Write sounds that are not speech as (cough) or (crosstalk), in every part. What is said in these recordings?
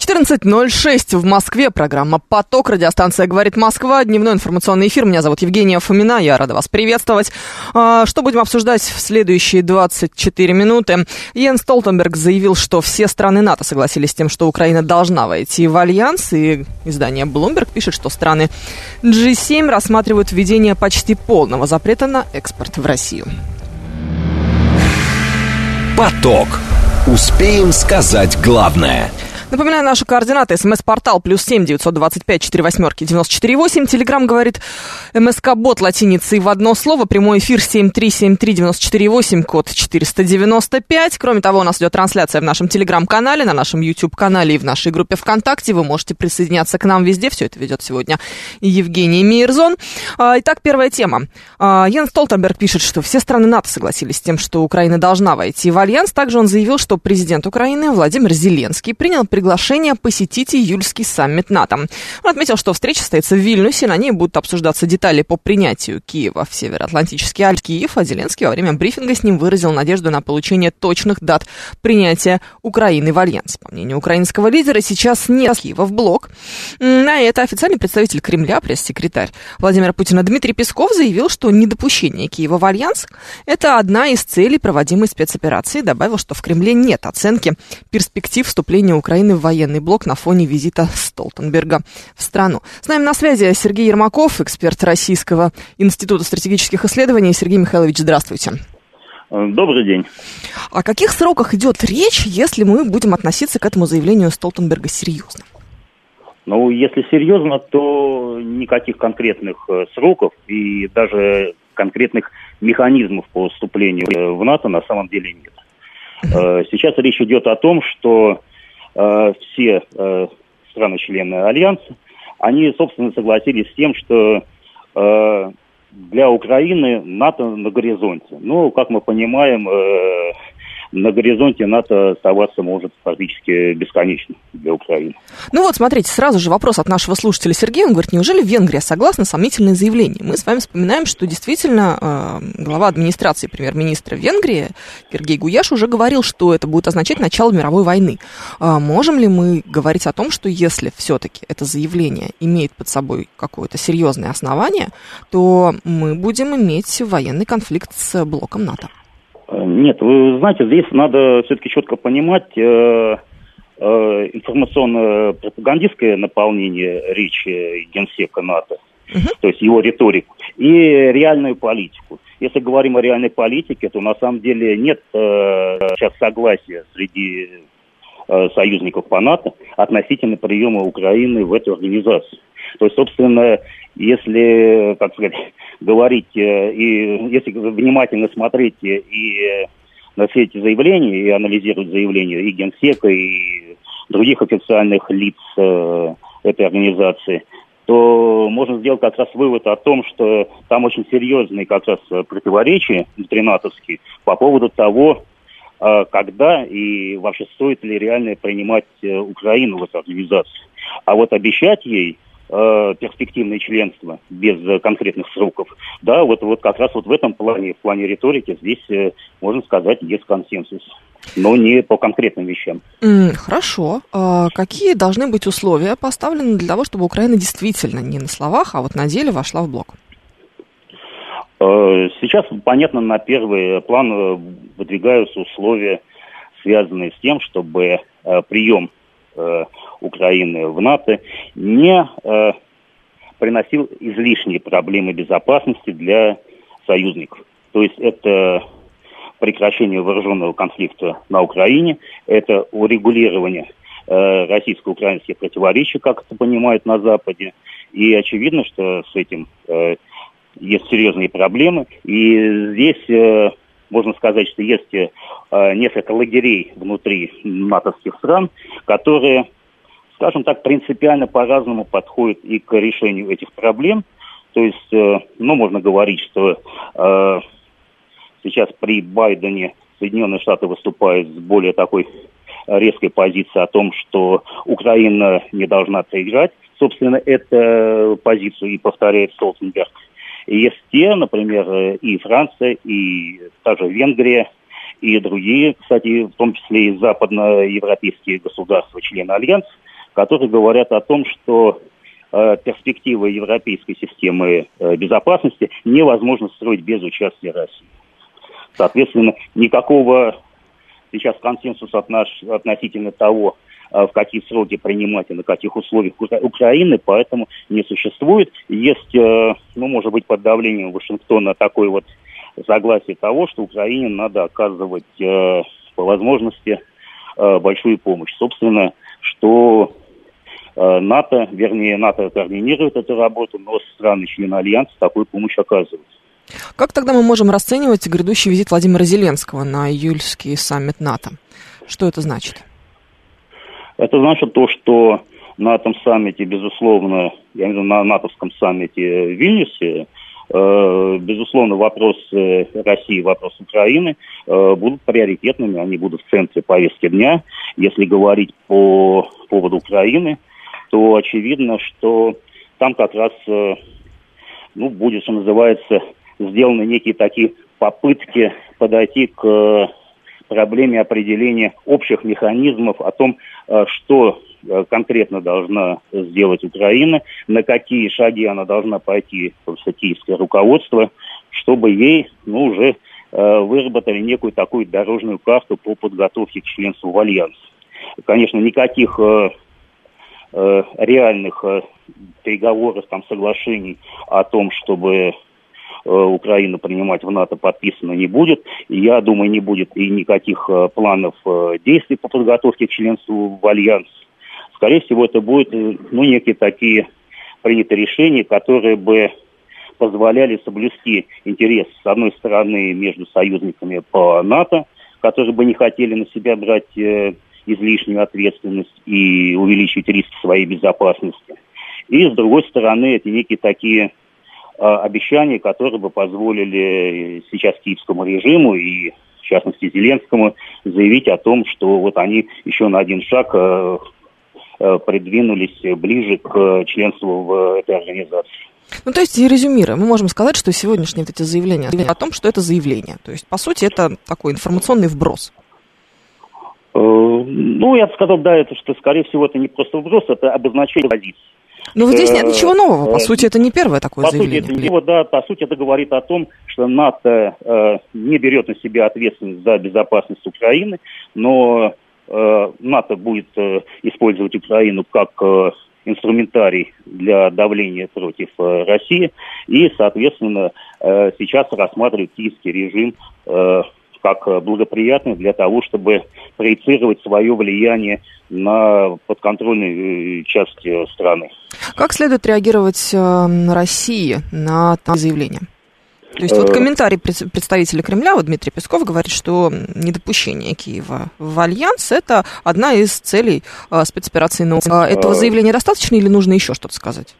14.06 в Москве. Программа «Поток». Радиостанция «Говорит Москва». Дневной информационный эфир. Меня зовут Евгения Фомина. Я рада вас приветствовать. А, что будем обсуждать в следующие 24 минуты? Йен Столтенберг заявил, что все страны НАТО согласились с тем, что Украина должна войти в альянс. И издание Bloomberg пишет, что страны G7 рассматривают введение почти полного запрета на экспорт в Россию. «Поток». Успеем сказать главное – Напоминаю, наши координаты. СМС-портал плюс семь девятьсот двадцать пять четыре восьмерки девяносто четыре восемь. Телеграмм говорит МСК-бот латиницей в одно слово. Прямой эфир семь три семь три девяносто четыре восемь, код четыреста девяносто пять. Кроме того, у нас идет трансляция в нашем Телеграм-канале, на нашем YouTube-канале и в нашей группе ВКонтакте. Вы можете присоединяться к нам везде. Все это ведет сегодня Евгений Мирзон. А, итак, первая тема. А, Ян Столтенберг пишет, что все страны НАТО согласились с тем, что Украина должна войти в Альянс. Также он заявил, что президент Украины Владимир Зеленский принял приглашение посетить июльский саммит НАТО. Он отметил, что встреча состоится в Вильнюсе, на ней будут обсуждаться детали по принятию Киева в Североатлантический альянс Киев, а Зеленский во время брифинга с ним выразил надежду на получение точных дат принятия Украины в альянс. По мнению украинского лидера, сейчас нет Киева в блок. На это официальный представитель Кремля, пресс-секретарь Владимира Путина Дмитрий Песков заявил, что недопущение Киева в альянс – это одна из целей проводимой спецоперации. Добавил, что в Кремле нет оценки перспектив вступления Украины Украины в военный блок на фоне визита Столтенберга в страну. С нами на связи Сергей Ермаков, эксперт Российского института стратегических исследований. Сергей Михайлович, здравствуйте. Добрый день. О каких сроках идет речь, если мы будем относиться к этому заявлению Столтенберга серьезно? Ну, если серьезно, то никаких конкретных э, сроков и даже конкретных механизмов по вступлению э, в НАТО на самом деле нет. Э, сейчас речь идет о том, что Э, все э, страны-члены Альянса, они, собственно, согласились с тем, что э, для Украины НАТО на горизонте. Ну, как мы понимаем, на горизонте НАТО оставаться может практически бесконечно для Украины. Ну вот, смотрите, сразу же вопрос от нашего слушателя Сергея. Он говорит, неужели Венгрия согласна сомнительное заявление? Мы с вами вспоминаем, что действительно э, глава администрации премьер-министра Венгрии Сергей Гуяш уже говорил, что это будет означать начало мировой войны. Э, можем ли мы говорить о том, что если все-таки это заявление имеет под собой какое-то серьезное основание, то мы будем иметь военный конфликт с блоком НАТО? Нет, вы знаете, здесь надо все-таки четко понимать э, э, информационно-пропагандистское наполнение речи генсека НАТО, uh-huh. то есть его риторику, и реальную политику. Если говорим о реальной политике, то на самом деле нет э, сейчас согласия среди э, союзников по НАТО относительно приема Украины в эту организацию. То есть, собственно, если, как сказать, (laughs) говорить, э, и если внимательно смотреть и на все эти заявления, и анализировать заявления и Генсека, и других официальных лиц э, этой организации, то можно сделать как раз вывод о том, что там очень серьезные как раз противоречия внутринатовские по поводу того, э, когда и вообще стоит ли реально принимать Украину в эту организацию. А вот обещать ей э, перспективное членство без э, конкретных сроков. Да, вот, вот как раз вот в этом плане, в плане риторики здесь, э, можно сказать, есть консенсус. Но не по конкретным вещам. Mm, хорошо. А какие должны быть условия поставлены для того, чтобы Украина действительно не на словах, а вот на деле вошла в блок? Сейчас, понятно, на первый план выдвигаются условия, связанные с тем, чтобы э, Украины в НАТО не э, приносил излишние проблемы безопасности для союзников. То есть это прекращение вооруженного конфликта на Украине, это урегулирование э, российско-украинских противоречий, как это понимают на Западе. И очевидно, что с этим э, есть серьезные проблемы. И здесь э, можно сказать, что есть э, несколько лагерей внутри натовских стран, которые скажем так, принципиально по-разному подходит и к решению этих проблем. То есть, э, ну, можно говорить, что э, сейчас при Байдене Соединенные Штаты выступают с более такой резкой позиции о том, что Украина не должна проиграть. Собственно, эту позицию и повторяет Столтенберг. И есть те, например, и Франция, и также Венгрия, и другие, кстати, в том числе и западноевропейские государства, члены Альянса, которые говорят о том, что э, перспективы европейской системы э, безопасности невозможно строить без участия России. Соответственно, никакого сейчас консенсуса относительно того, в какие сроки принимать и на каких условиях Украины, поэтому не существует. Есть, э, ну, может быть, под давлением Вашингтона такой вот согласие того, что Украине надо оказывать э, по возможности большую помощь. Собственно, что НАТО, вернее, НАТО координирует эту работу, но страны-члены Альянса такую помощь оказывают. Как тогда мы можем расценивать грядущий визит Владимира Зеленского на июльский саммит НАТО? Что это значит? Это значит то, что на этом саммите, безусловно, я имею в виду на натовском саммите в Вильнюсе, э, безусловно, вопросы России, вопрос Украины э, будут приоритетными, они будут в центре повестки дня. Если говорить по поводу Украины, то очевидно, что там как раз э, ну, будет, что называется, сделаны некие такие попытки подойти к э, проблеме определения общих механизмов о том, э, что э, конкретно должна сделать Украина, на какие шаги она должна пойти, собственно, киевское руководство, чтобы ей ну, уже выработали некую такую дорожную карту по подготовке к членству в Альянс. Конечно, никаких реальных переговоров, там, соглашений о том, чтобы Э, Украина принимать в НАТО подписано не будет. Я думаю, не будет и никаких э, планов э, действий по подготовке к членству в Альянс. Скорее всего, это будут ну, некие такие принятые решения, которые бы позволяли соблюсти интерес, с одной стороны, между союзниками по НАТО, которые бы не хотели на себя брать э, излишнюю ответственность и увеличивать риски своей безопасности. И, с другой стороны, это некие такие а, обещания, которые бы позволили сейчас киевскому режиму и, в частности, Зеленскому заявить о том, что вот они еще на один шаг э, э, придвинулись ближе к членству в этой организации. Ну, то есть, резюмируя, мы можем сказать, что сегодняшние вот эти заявления о том, что это заявление. То есть, по сути, это такой информационный вброс. Э, ну, я бы сказал, да, это что, скорее всего, это не просто вброс, это обозначение позиции. Но ну, здесь нет ничего нового. По э, сути, это не первое такое по заявление. Сути, это, да, по сути, это говорит о том, что НАТО э, не берет на себя ответственность за безопасность Украины, но э, НАТО будет э, использовать Украину как э, инструментарий для давления против э, России. И, соответственно, э, сейчас рассматривает киевский режим э, как благоприятный для того, чтобы проецировать свое влияние на подконтрольной э, части страны. Как следует реагировать э, России на заявление? То есть вот э, комментарий представителя Кремля, вот Дмитрий Песков говорит, что недопущение Киева в альянс – это одна из целей спецоперации НО. Этого заявления достаточно или нужно еще что-то сказать?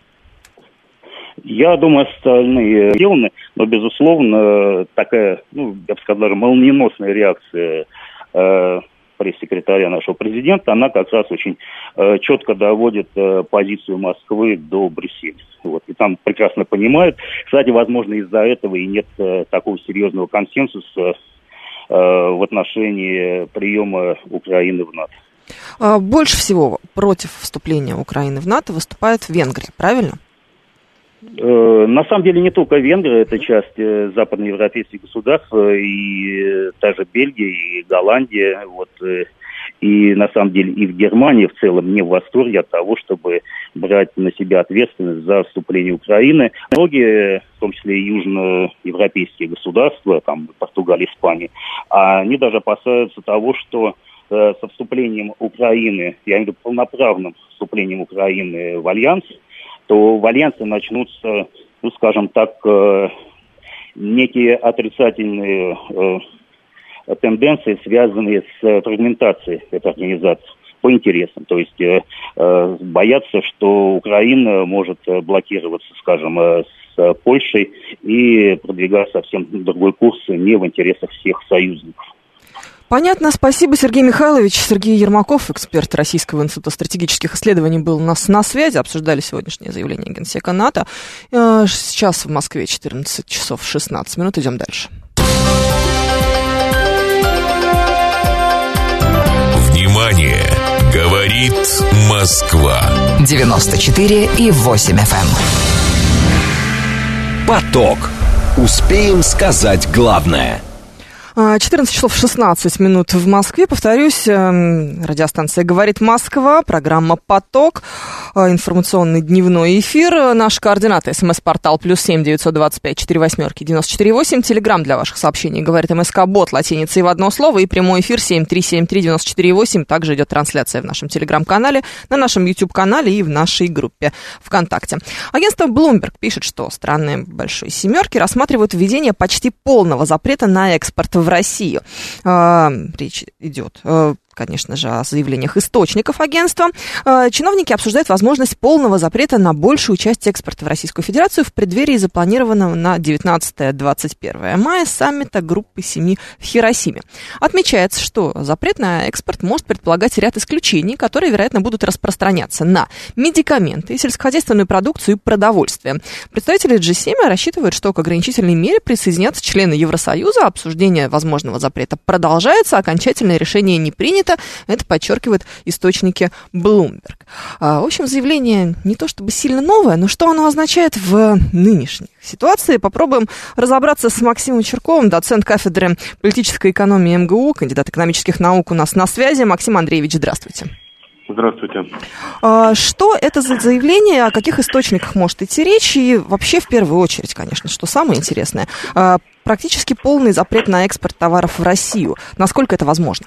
Я думаю, остальные сделаны, но, безусловно, такая, ну, я бы сказал, молниеносная реакция э, пресс-секретаря нашего президента, она как раз очень э, четко доводит э, позицию Москвы до Брюсселя. Вот, и там прекрасно понимают. Кстати, возможно, из-за этого и нет э, такого серьезного консенсуса э, в отношении приема Украины в НАТО. А, больше всего против вступления Украины в НАТО выступает Венгрия, правильно? Э, на самом деле не только Венгрия, это часть э, западноевропейских государств, э, и даже Бельгия, и Голландия, вот, и на самом деле и в Германии в целом не в восторге от того, чтобы брать на себя ответственность за вступление Украины. Многие, в том числе и южноевропейские государства, там Португалия, Испания, они даже опасаются того, что со вступлением Украины, я имею в виду полноправным вступлением Украины в Альянс, то в альянсе начнутся, ну, скажем так, э, некие отрицательные э, тенденции, связанные с фрагментацией этой организации по интересам. То есть э, э, боятся, что Украина может блокироваться, скажем, э, с Польшей и продвигать совсем другой курс не в интересах всех союзников. Понятно, спасибо, Сергей Михайлович. Сергей Ермаков, эксперт Российского института стратегических исследований, был у нас на связи. Обсуждали сегодняшнее заявление Генсека НАТО. Э, сейчас в Москве 14 часов 16 минут. Идем дальше. Внимание! Говорит Москва. 94 и 8 FM. Эм. Поток. Успеем сказать главное – 14 а, часов 16 минут в Москве. Повторюсь, эм, радиостанция «Говорит Москва», программа «Поток», э, информационный дневной эфир. Наши координаты. СМС-портал плюс семь девятьсот двадцать пять четыре восьмерки девяносто четыре восемь. Телеграмм для ваших сообщений «Говорит МСК Бот» латиницей в одно слово. И прямой эфир семь три семь три девяносто четыре восемь. Также идет трансляция в нашем телеграм-канале, на нашем YouTube-канале и в нашей группе ВКонтакте. Агентство Bloomberg пишет, что страны Большой Семерки рассматривают введение почти полного запрета на экспорт в Россию. А, речь идет э, конечно же, о заявлениях источников агентства, э, чиновники обсуждают возможность полного запрета на большую часть экспорта в Российскую Федерацию в преддверии запланированного на 19-21 мая саммита группы семи в Хиросиме. Отмечается, что запрет на экспорт может предполагать ряд исключений, которые, вероятно, будут распространяться на медикаменты, сельскохозяйственную продукцию и продовольствие. Представители G7 рассчитывают, что к ограничительной мере присоединятся члены Евросоюза, обсуждение возможного запрета продолжается, окончательное решение не принято, это, это подчеркивают источники Bloomberg. А, в общем, заявление не то чтобы сильно новое, но что оно означает в нынешней ситуации, попробуем разобраться с Максимом Черковым, доцент кафедры политической экономии МГУ, кандидат экономических наук у нас на связи. Максим Андреевич, здравствуйте. Здравствуйте. А, что это за заявление, о каких источниках может идти речь? И вообще, в первую очередь, конечно, что самое интересное, а, практически полный запрет на экспорт товаров в Россию. Насколько это возможно?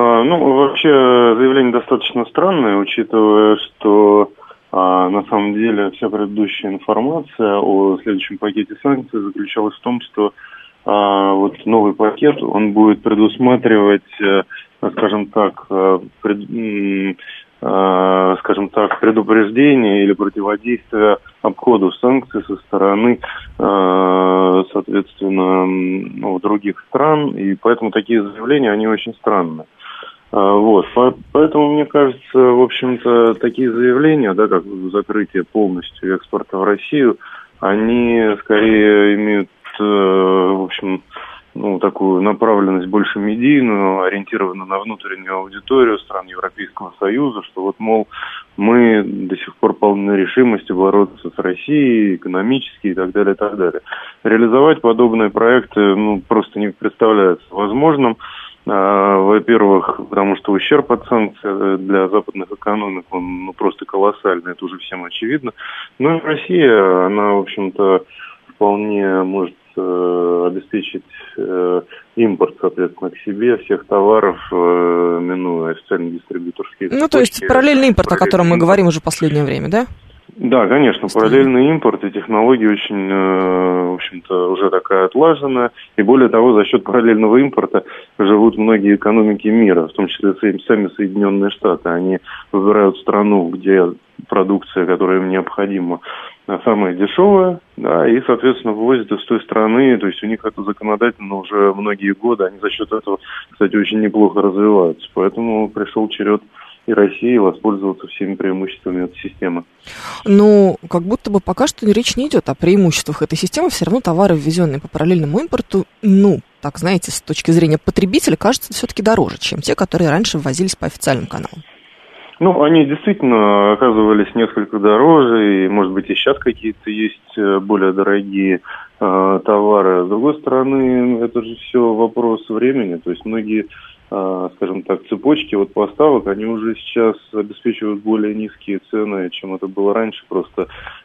А, ну, вообще заявление достаточно странное, учитывая, что а, на самом деле вся предыдущая информация о следующем пакете санкций заключалась в том, что а, вот новый пакет, он будет предусматривать, э, скажем так, э, пред, э, скажем так, предупреждение или противодействие обходу санкций со стороны, соответственно, ну, других стран, и поэтому такие заявления, они очень странные. А, вот, поэтому, мне кажется, в общем-то, такие заявления, да, как закрытие полностью экспорта в Россию, они скорее имеют, э, в общем, ну, такую направленность больше медийную, ориентированную на внутреннюю аудиторию стран Европейского Союза, что вот, мол, мы до сих пор полны решимости бороться с Россией экономически и так далее, и так далее. Реализовать подобные проекты, ну, просто не представляется возможным. А, во-первых, потому что ущерб от санкций для западных экономик, он ну, просто колоссальный, это уже всем очевидно. Ну и Россия, она, в общем-то, вполне может э, обеспечить э, импорт, соответственно, к себе всех товаров, э, минуя официальные дистрибьюторские Ну, то есть параллельный импорт, о котором мы говорим уже в последнее время, да? Да, конечно, параллельный импорт и технологии очень, э, в общем-то, уже такая отлаженная. И более того, за счет параллельного импорта живут многие экономики мира, в том числе сами Соединенные Штаты. Они выбирают страну, где продукция, которая им необходима, самая дешевая, да, и, соответственно, вывозят из той страны, то есть у них это законодательно уже многие годы, они за счет этого, кстати, очень неплохо развиваются. Поэтому пришел черед и России воспользоваться всеми преимуществами этой системы. Ну, как будто бы пока что речь не идет о преимуществах этой системы. Все равно товары, ввезенные по параллельному импорту, ну, так знаете, с точки зрения потребителя, кажется все-таки дороже, чем те, которые раньше ввозились по официальным каналам. Ну, они действительно оказывались несколько дороже, и, может быть, и сейчас какие-то есть э, более дорогие э, товары. С другой стороны, это же все вопрос времени. То есть многие скажем так, цепочки вот поставок, они уже сейчас обеспечивают более низкие цены, чем это было раньше. Просто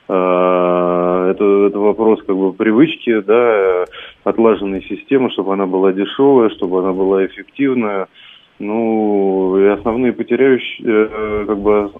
э, это, это вопрос как бы привычки, да, отлаженной системы, чтобы она была дешевая, чтобы она была эффективная. Ну, и основные потеряющие, э, как бы,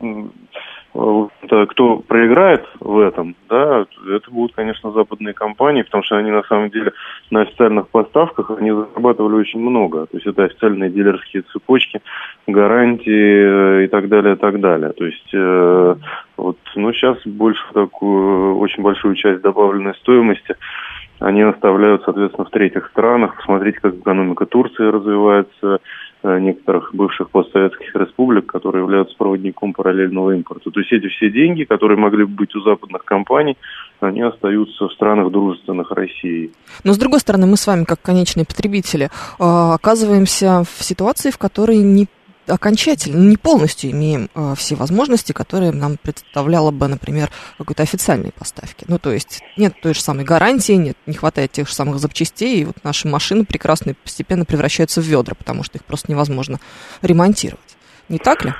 кто проиграет в этом, да, это будут, конечно, западные компании, потому что они на самом деле на официальных поставках они зарабатывали очень много. То есть это официальные дилерские цепочки, гарантии э, и так далее, и так далее. То есть э, вот, ну, сейчас больше такую очень большую часть добавленной стоимости они оставляют, соответственно, в третьих странах. Посмотрите, как экономика Турции развивается, э, некоторых бывших постсоветских республик, которые являются проводником параллельного импорта. То есть эти все деньги, которые могли бы быть у западных компаний, они остаются в странах дружественных России. Но с другой стороны, мы с вами, как конечные потребители, э, оказываемся в ситуации, в которой не окончательно, не полностью имеем э, все возможности, которые нам представляла бы, например, какой-то официальной поставки. Ну, то есть нет той же самой гарантии, нет, не хватает тех же самых запчастей, и вот наши машины прекрасно постепенно превращаются в ведра, потому что их просто невозможно ремонтировать. Не так ли?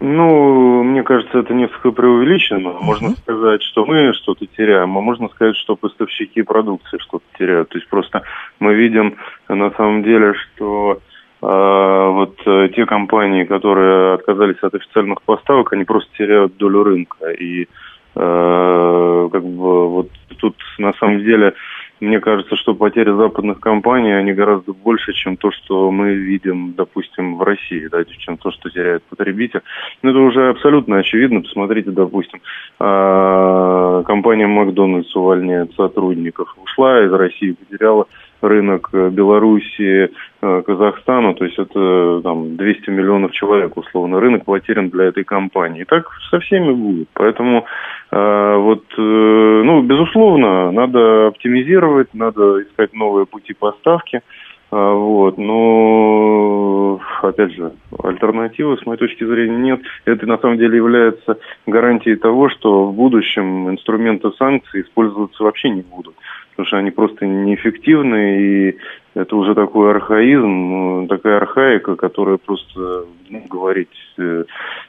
Ну, мне кажется, это несколько преувеличено. Uh-huh. Можно сказать, что мы что-то теряем, а можно сказать, что поставщики продукции что-то теряют. То есть просто мы видим на самом деле, что а, вот э, те компании, которые отказались от официальных поставок, они просто теряют долю рынка. И э, как бы вот тут на самом деле мне кажется, что потери западных компаний, они гораздо больше, чем то, что мы видим, допустим, в России, да, чем то, что теряет потребитель. Но это уже абсолютно очевидно. Посмотрите, допустим, а, компания Макдональдс увольняет сотрудников, ушла из России, потеряла рынок э, Белоруссии, э, Казахстана, то есть это там 200 миллионов человек, условно, рынок потерян для этой компании. И так со всеми будет. Поэтому э, вот, э, ну, безусловно, надо оптимизировать, надо искать новые пути поставки. Вот, но, опять же, альтернативы, с моей точки зрения, нет. Это на самом деле является гарантией того, что в будущем инструменты санкций использоваться вообще не будут потому что они просто неэффективны, и это уже такой архаизм, такая архаика, которая просто ну, говорить э,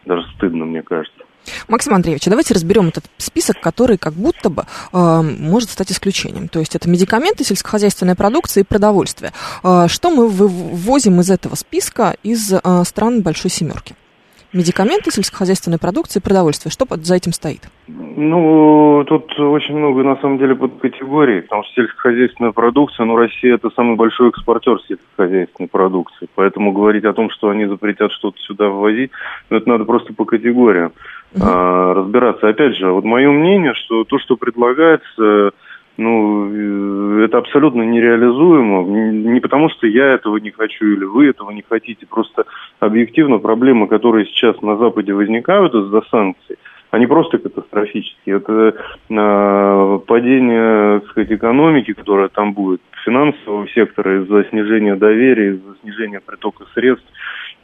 даже стыдно, мне кажется. Максим Андреевич, давайте разберем этот список, который как будто бы э, может стать исключением. То есть это медикаменты, сельскохозяйственная продукция и продовольствие. Э, что мы вывозим из этого списка из э, стран Большой Семерки? Медикаменты, сельскохозяйственная продукция и продовольствие. Что под, за этим стоит? Ну, тут очень много, на самом деле, под категорий, потому что сельскохозяйственная продукция, ну, Россия это самый большой экспортер сельскохозяйственной продукции, поэтому говорить о том, что они запретят что-то сюда ввозить, ну, это надо просто по категориям uh-huh. а, разбираться. Опять же, вот мое мнение, что то, что предлагается, ну, это абсолютно нереализуемо. Не потому, что я этого не хочу или вы этого не хотите. Просто объективно проблемы, которые сейчас на Западе возникают из-за санкций, они просто катастрофические. Это э, падение, так сказать, экономики, которая там будет, финансового сектора из-за снижения доверия, из-за снижения притока средств.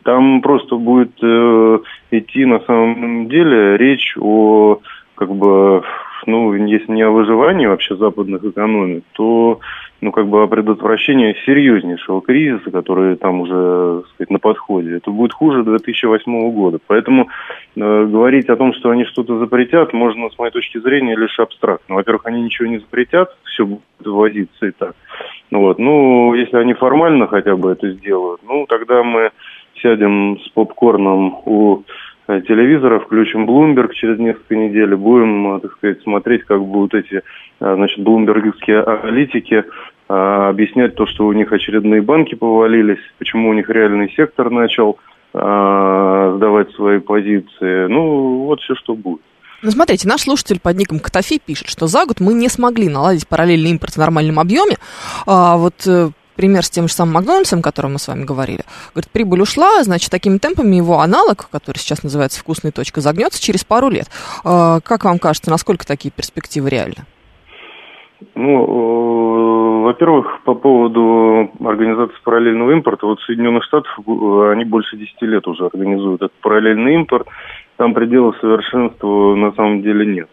Там просто будет э, идти на самом деле речь о как бы ну, если не о выживании вообще западных экономик, то, ну, как бы о предотвращении серьезнейшего кризиса, который там уже, так сказать, на подходе. Это будет хуже 2008 года. Поэтому э, говорить о том, что они что-то запретят, можно, с моей точки зрения, лишь абстрактно. Во-первых, они ничего не запретят, все будет вводиться и так. Вот. Ну, если они формально хотя бы это сделают, ну, тогда мы сядем с попкорном у телевизора, включим Bloomberg через несколько недель, будем, э, так сказать, смотреть, как будут эти, э, значит, блумбергские аналитики объяснять то, что у них очередные банки повалились, почему у них реальный сектор начал сдавать свои позиции. Ну, вот все, что будет. Ну, смотрите, наш слушатель под ником Котофей пишет, что за год мы не смогли наладить параллельный импорт в нормальном объеме. А вот пример с тем же самым Макдональдсом, о котором мы с вами говорили. Говорит, прибыль ушла, значит, такими темпами его аналог, который сейчас называется «Вкусная точка», загнется через пару лет. А, как вам кажется, насколько такие перспективы реальны? Ну, э, во-первых, по поводу организации параллельного импорта, вот Соединенных Штатов, э, они больше 10 лет уже организуют этот параллельный импорт, там предела совершенства на самом деле нет.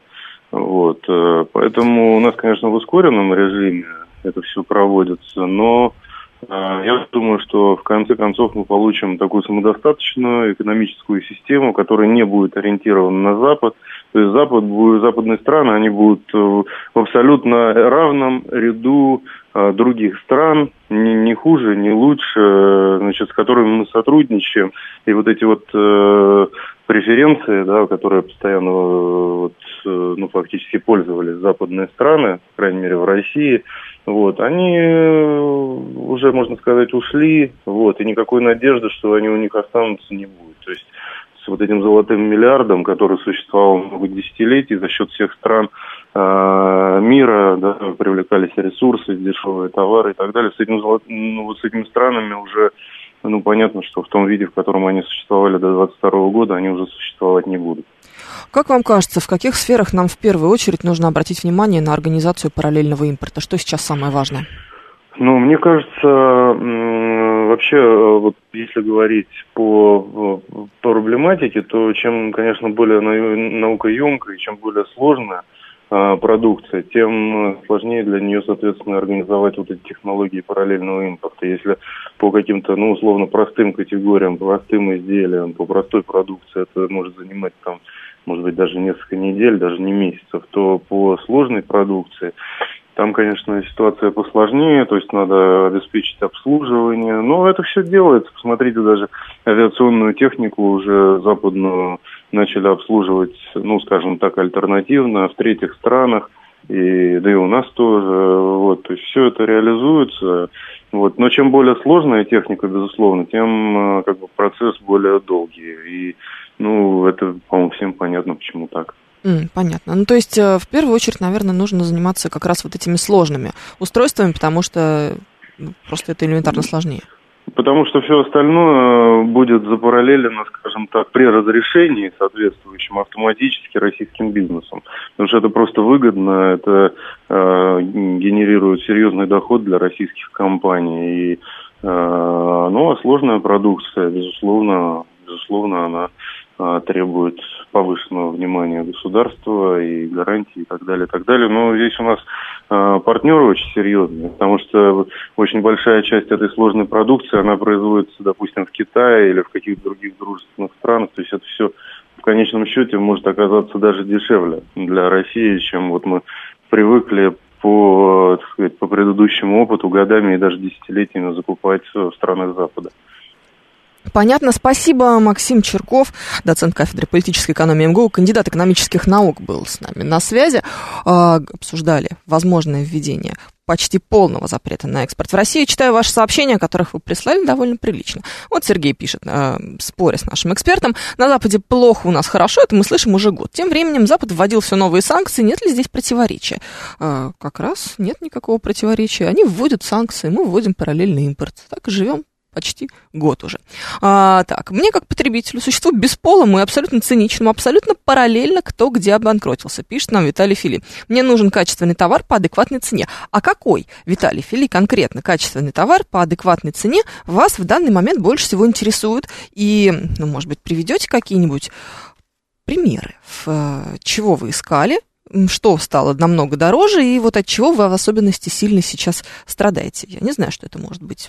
Вот, э, поэтому у нас, конечно, в ускоренном режиме это все проводится. Но э, я думаю, что в конце концов мы получим такую самодостаточную экономическую систему, которая не будет ориентирована на Запад. То есть Запад, западные страны, они будут э, в абсолютно равном ряду э, других стран, не, не хуже, не лучше, значит, с которыми мы сотрудничаем. И вот эти вот э, преференции, да, которые постоянно вот, ну, фактически пользовались западные страны, по крайней мере в России, вот, они э, уже, можно сказать, ушли, вот, и никакой надежды, что они у них останутся, не будет. То есть с вот этим золотым миллиардом, который существовал много десятилетий за счет всех стран э, мира, да, привлекались ресурсы, дешевые товары и так далее. С, этим, ну, вот с этими странами уже ну, понятно, что в том виде, в котором они существовали до 2022 года, они уже существовать не будут. Как вам кажется, в каких сферах нам в первую очередь нужно обратить внимание на организацию параллельного импорта? Что сейчас самое важное? Ну, мне кажется, вообще, вот если говорить по, по проблематике, то чем, конечно, более наукоемкая чем более сложная а, продукция, тем сложнее для нее, соответственно, организовать вот эти технологии параллельного импорта. Если по каким-то, ну, условно, простым категориям, простым изделиям, по простой продукции это может занимать там может быть, даже несколько недель, даже не месяцев, то по сложной продукции там, конечно, ситуация посложнее, то есть надо обеспечить обслуживание. Но это все делается. Посмотрите, даже авиационную технику уже западную начали обслуживать, ну, скажем так, альтернативно в третьих странах. И, да и у нас тоже. Вот, то есть все это реализуется. Вот. Но чем более сложная техника, безусловно, тем как бы, процесс более долгий. И ну, это, по-моему, всем понятно, почему так. Mm, понятно. Ну, то есть, э, в первую очередь, наверное, нужно заниматься как раз вот этими сложными устройствами, потому что ну, просто это элементарно сложнее. Потому что все остальное будет запараллелено, скажем так, при разрешении соответствующим автоматически российским бизнесом. Потому что это просто выгодно, это э, генерирует серьезный доход для российских компаний. И, э, ну, а сложная продукция, безусловно, безусловно, она требует повышенного внимания государства и гарантий и так далее, и так далее. Но здесь у нас э, партнеры очень серьезные, потому что очень большая часть этой сложной продукции, она производится, допустим, в Китае или в каких-то других дружественных странах. То есть это все в конечном счете может оказаться даже дешевле для России, чем вот мы привыкли по, так сказать, по предыдущему опыту годами и даже десятилетиями закупать в странах Запада. Понятно, спасибо. Максим Черков, доцент кафедры политической экономии МГУ, кандидат экономических наук был с нами на связи. А, обсуждали возможное введение почти полного запрета на экспорт в Россию. Читаю ваши сообщения, которых вы прислали довольно прилично. Вот Сергей пишет, э, споря с нашим экспертом, на Западе плохо, у нас хорошо, это мы слышим уже год. Тем временем Запад вводил все новые санкции, нет ли здесь противоречия? Э, как раз нет никакого противоречия. Они вводят санкции, мы вводим параллельный импорт. Так и живем почти год уже. А, так, мне как потребителю, существу бесполому и абсолютно циничному, абсолютно параллельно кто где обанкротился, пишет нам Виталий Фили. Мне нужен качественный товар по адекватной цене. А какой, Виталий Фили, конкретно качественный товар по адекватной цене вас в данный момент больше всего интересует? И, ну, может быть, приведете какие-нибудь примеры, э, чего вы искали, что стало намного дороже, и вот от чего вы в особенности сильно сейчас страдаете. Я не знаю, что это может быть.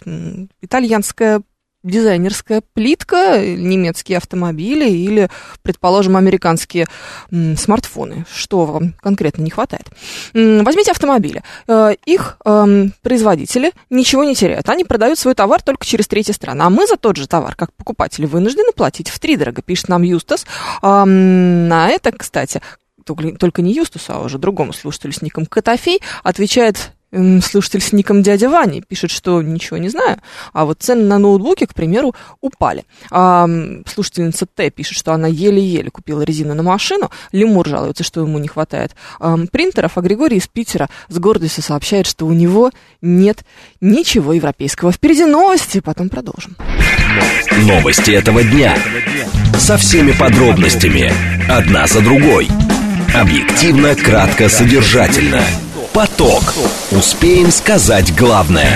Итальянская дизайнерская плитка, немецкие автомобили или, предположим, американские смартфоны. Что вам конкретно не хватает? Возьмите автомобили. Э, их э, производители ничего не теряют. Они продают свой товар только через третьи страны. А мы за тот же товар, как покупатели, вынуждены платить в три дорого, пишет нам Юстас. На это, кстати, только не Юстусу, а уже другому слушателю с ником Котофей, отвечает слушатель с ником дядя Ваня пишет, что ничего не знаю, а вот цены на ноутбуки, к примеру, упали. А, слушательница Т пишет, что она еле-еле купила резину на машину, Лемур жалуется, что ему не хватает а, принтеров, а Григорий из Питера с гордостью сообщает, что у него нет ничего европейского. Впереди новости, потом продолжим. Новости этого дня. Со всеми подробностями. Одна за другой. Объективно, кратко, содержательно. Поток. Успеем сказать главное.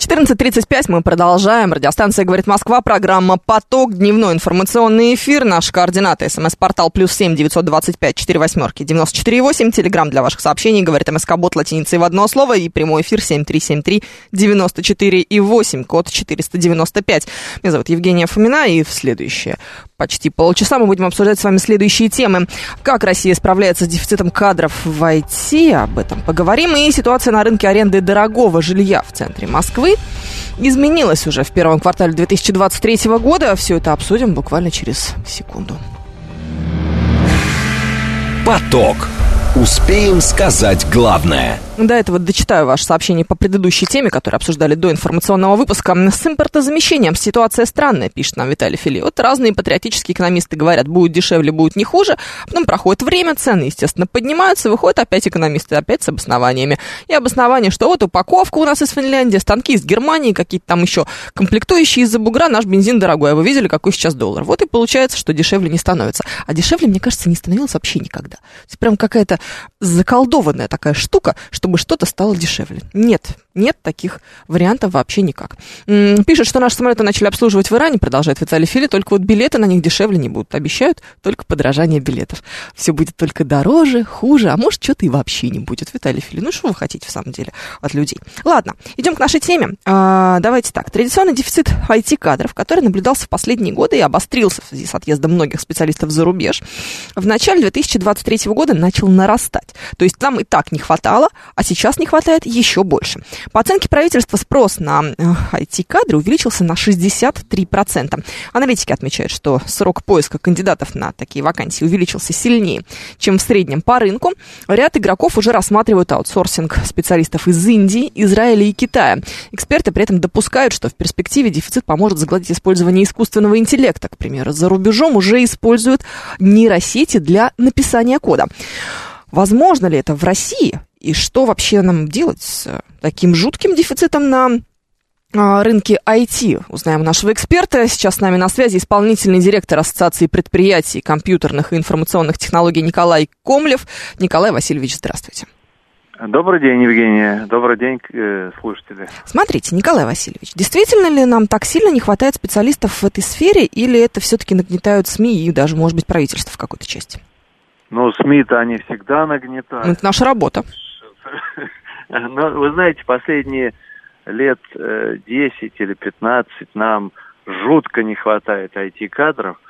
14.35 мы продолжаем. Радиостанция «Говорит Москва», программа «Поток», дневной информационный эфир. Наши координаты. СМС-портал плюс семь девятьсот двадцать пять четыре восьмерки девяносто четыре восемь. Телеграмм для ваших сообщений. Говорит МСК-бот латиницей в одно слово. И прямой эфир семь три семь три девяносто четыре и восемь. Код четыреста девяносто пять. Меня зовут Евгения Фомина. И в следующее почти полчаса мы будем обсуждать с вами следующие темы. Как Россия справляется с дефицитом кадров в IT, об этом поговорим. И ситуация на рынке аренды дорогого жилья в центре Москвы изменилась уже в первом квартале 2023 года. Все это обсудим буквально через секунду. Поток. Успеем сказать главное – До этого дочитаю ваше сообщение по предыдущей теме, которую обсуждали до информационного выпуска. С импортозамещением ситуация странная, пишет нам Виталий Фили. Вот разные патриотические экономисты говорят, будет дешевле, будет не хуже. Потом проходит время, цены, естественно, поднимаются, выходят опять экономисты, опять с обоснованиями. И обоснование, что вот упаковка у нас из Финляндии, станки из Германии, какие-то там еще комплектующие из-за бугра, наш бензин дорогой. А вы видели, какой сейчас доллар? Вот и получается, что дешевле не становится. А дешевле, мне кажется, не становилось вообще никогда. Это прям какая-то заколдованная такая штука, чтобы что-то стало дешевле. Нет, нет таких вариантов вообще никак. Пишет, что наши самолеты начали обслуживать в Иране, продолжает Виталий Фили, только вот билеты на них дешевле не будут. Обещают только подорожание билетов. Все будет только дороже, хуже, а может, что-то и вообще не будет. Виталий Фили, ну что вы хотите в самом деле от людей? Ладно, идем к нашей теме. А, давайте так. Традиционный дефицит IT-кадров, который наблюдался в последние годы и обострился в связи с отъездом многих специалистов за рубеж, в начале 2023 года начал нарастать. То есть там и так не хватало, а сейчас не хватает еще больше. По оценке правительства, спрос на IT-кадры э, увеличился на 63%. Аналитики отмечают, что срок поиска кандидатов на такие вакансии увеличился сильнее, чем в среднем по рынку. Ряд игроков уже рассматривают аутсорсинг специалистов из Индии, Израиля и Китая. Эксперты при этом допускают, что в перспективе дефицит поможет загладить использование искусственного интеллекта. К примеру, за рубежом уже используют нейросети для написания кода. Возможно ли это в России? И что вообще нам делать с таким жутким дефицитом на а, рынке IT. Узнаем нашего эксперта. Сейчас с нами на связи исполнительный директор Ассоциации предприятий компьютерных и информационных технологий Николай Комлев. Николай Васильевич, здравствуйте. Добрый день, Евгения. Добрый день, э, слушатели. Смотрите, Николай Васильевич, действительно ли нам так сильно не хватает специалистов в этой сфере, или это все-таки нагнетают СМИ и даже, может быть, правительство в какой-то части? Ну, СМИ-то они всегда нагнетают. Ну, это наша работа. Но вы знаете, последние лет 10 э, или 15 нам жутко не хватает IT-кадров,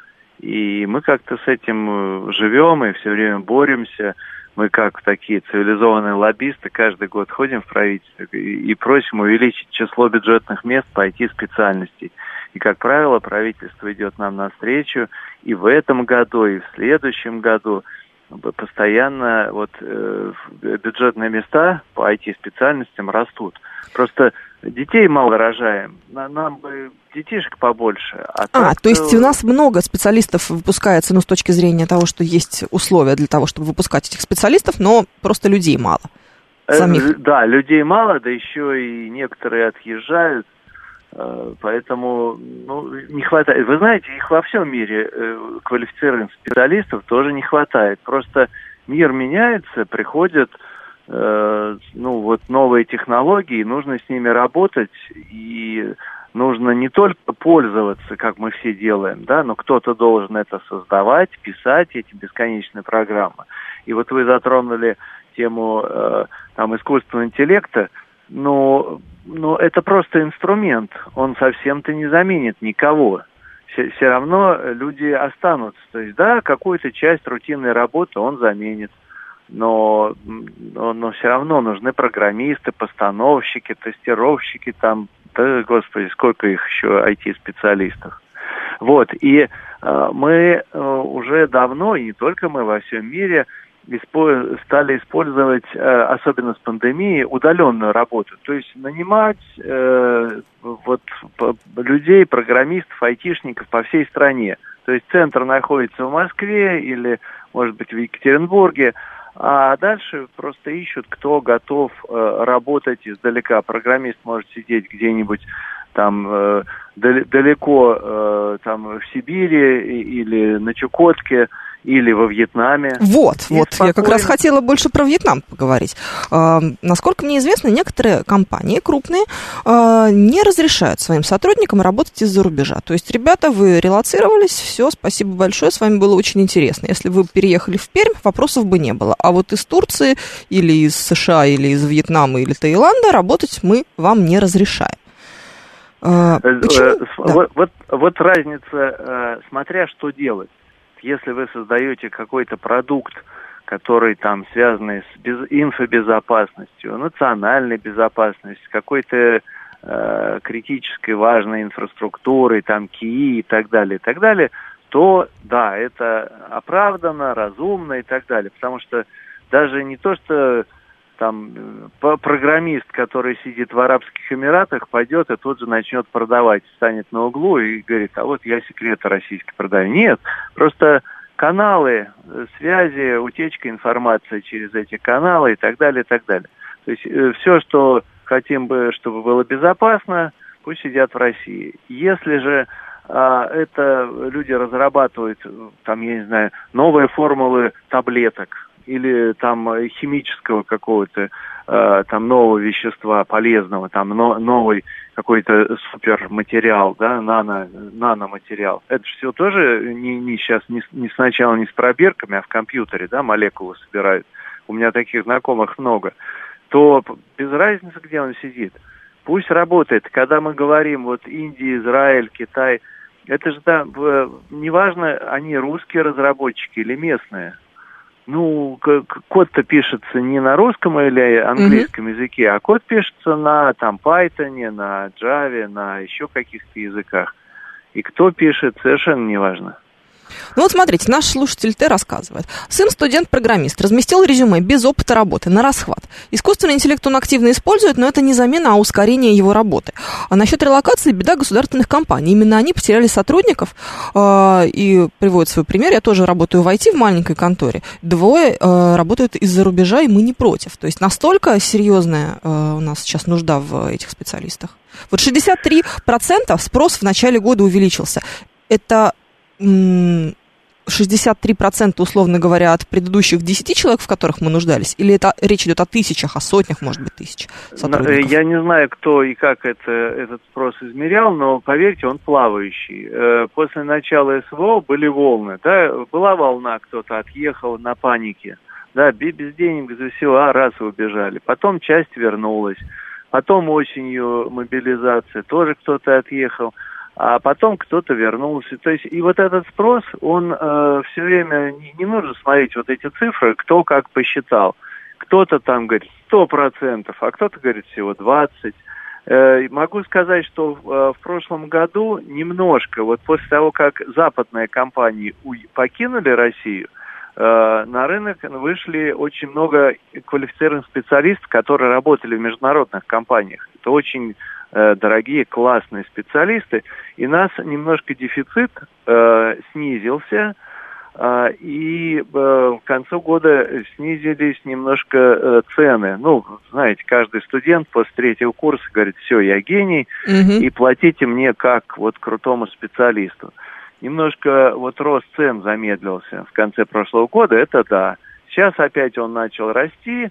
и мы как-то с этим э, живем и все время боремся. Мы как такие цивилизованные лоббисты каждый год ходим в правительство и, просим увеличить число бюджетных мест по IT-специальности. И, как правило, правительство идет нам навстречу и в этом году, и в следующем году – постоянно вот э, бюджетные места по IT-специальностям растут. Просто детей мало рожаем, нам бы детишек побольше. А, а то есть у нас много специалистов выпускается, ну, с точки зрения того, что есть условия для того, чтобы выпускать этих специалистов, но просто людей мало. Э, самих. Да, людей мало, да еще и некоторые отъезжают, Э, поэтому ну, не хватает. Вы знаете, их во всем мире э, квалифицированных специалистов тоже не хватает. Просто мир меняется, приходят э, ну, вот новые технологии, нужно с ними работать, и нужно не только пользоваться, как мы все делаем, да, но кто-то должен это создавать, писать эти бесконечные программы. И вот вы затронули тему э, там искусственного интеллекта, но но это просто инструмент, он совсем-то не заменит никого. Все, все равно люди останутся. То есть, да, какую-то часть рутинной работы он заменит, но, но, но все равно нужны программисты, постановщики, тестировщики, там, да, господи, сколько их еще IT-специалистов. Вот, и э, мы э, уже давно, и не только мы во всем мире, стали использовать, э, особенно с пандемией, удаленную работу. То есть нанимать э, вот, людей, программистов, айтишников по всей стране. То есть центр находится в Москве или, может быть, в Екатеринбурге, а дальше просто ищут, кто готов э, работать издалека. Программист может сидеть где-нибудь там э, далеко, э, там в Сибири или на Чукотке, или во Вьетнаме. Вот, и вот, спокойно... я как раз хотела больше про Вьетнам поговорить. Э, насколько мне известно, некоторые компании крупные э, не разрешают своим сотрудникам работать из-за рубежа. То есть, ребята, вы релацировались, все, спасибо большое, с вами было очень интересно. Если вы переехали в Пермь, вопросов бы не было. А вот из Турции или из США, или из Вьетнама, или Таиланда работать мы вам не разрешаем. Э, почему? Вот, вот, вот разница, смотря что делать если вы создаете какой-то продукт, который там связанный с без, инфобезопасностью, национальной безопасностью, какой-то э, критической важной инфраструктурой, там КИИ и так далее, и так далее, то да, это оправдано, разумно и так далее. Потому что даже не то, что там э, программист, который сидит в Арабских Эмиратах, пойдет и тут же начнет продавать, станет на углу и говорит, а вот я секреты российские продаю. Нет, просто каналы э, связи, утечка информации через эти каналы и так далее, и так далее. То есть э, все, что хотим бы, чтобы было безопасно, пусть сидят в России. Если же а, это люди разрабатывают, там, я не знаю, новые формулы таблеток, или там э, химического какого-то э, там нового вещества полезного, там но, новый какой-то суперматериал, да, нано, наноматериал. Это же все тоже не, не сейчас, не, не сначала не с пробирками, а в компьютере, да, молекулы собирают. У меня таких знакомых много. То без разницы, где он сидит. Пусть работает. Когда мы говорим, вот Индия, Израиль, Китай, это же, да, неважно, они русские разработчики или местные ну, код-то пишется не на русском или английском mm-hmm. языке, а код пишется на там Python, на Java, на еще каких-то языках. И кто пишет, совершенно не важно. Ну вот смотрите, наш слушатель Т рассказывает. Сын студент-программист, разместил резюме без опыта работы, на расхват. Искусственный интеллект он активно использует, но это не замена, а ускорение его работы. А насчет релокации беда государственных компаний. Именно они потеряли сотрудников э, и приводят свой пример. Я тоже работаю в IT в маленькой конторе. Двое э, работают из-за рубежа, и мы не против. То есть настолько серьезная э, у нас сейчас нужда в этих специалистах. Вот 63% спрос в начале года увеличился. Это 63% условно говоря, от предыдущих 10 человек, в которых мы нуждались? Или это речь идет о тысячах, о сотнях, может быть, тысяч сотрудников? Я не знаю, кто и как это, этот спрос измерял, но, поверьте, он плавающий. Э, после начала СВО были волны. Да? Была волна, кто-то отъехал на панике. Да, без денег, без всего, а раз и убежали. Потом часть вернулась. Потом осенью мобилизация, тоже кто-то отъехал а потом кто-то вернулся. То есть и вот этот спрос, он э, все время не, не нужно смотреть вот эти цифры, кто как посчитал. Кто-то там говорит сто процентов, а кто-то говорит всего 20. Э, могу сказать, что э, в прошлом году немножко, вот после того, как западные компании покинули Россию, э, на рынок вышли очень много квалифицированных специалистов, которые работали в международных компаниях. Это очень дорогие, классные специалисты, и нас немножко дефицит э, снизился, э, и э, к концу года снизились немножко э, цены. Ну, знаете, каждый студент после третьего курса говорит, все, я гений, угу. и платите мне как вот крутому специалисту. Немножко вот рост цен замедлился в конце прошлого года, это да. Сейчас опять он начал расти, Э,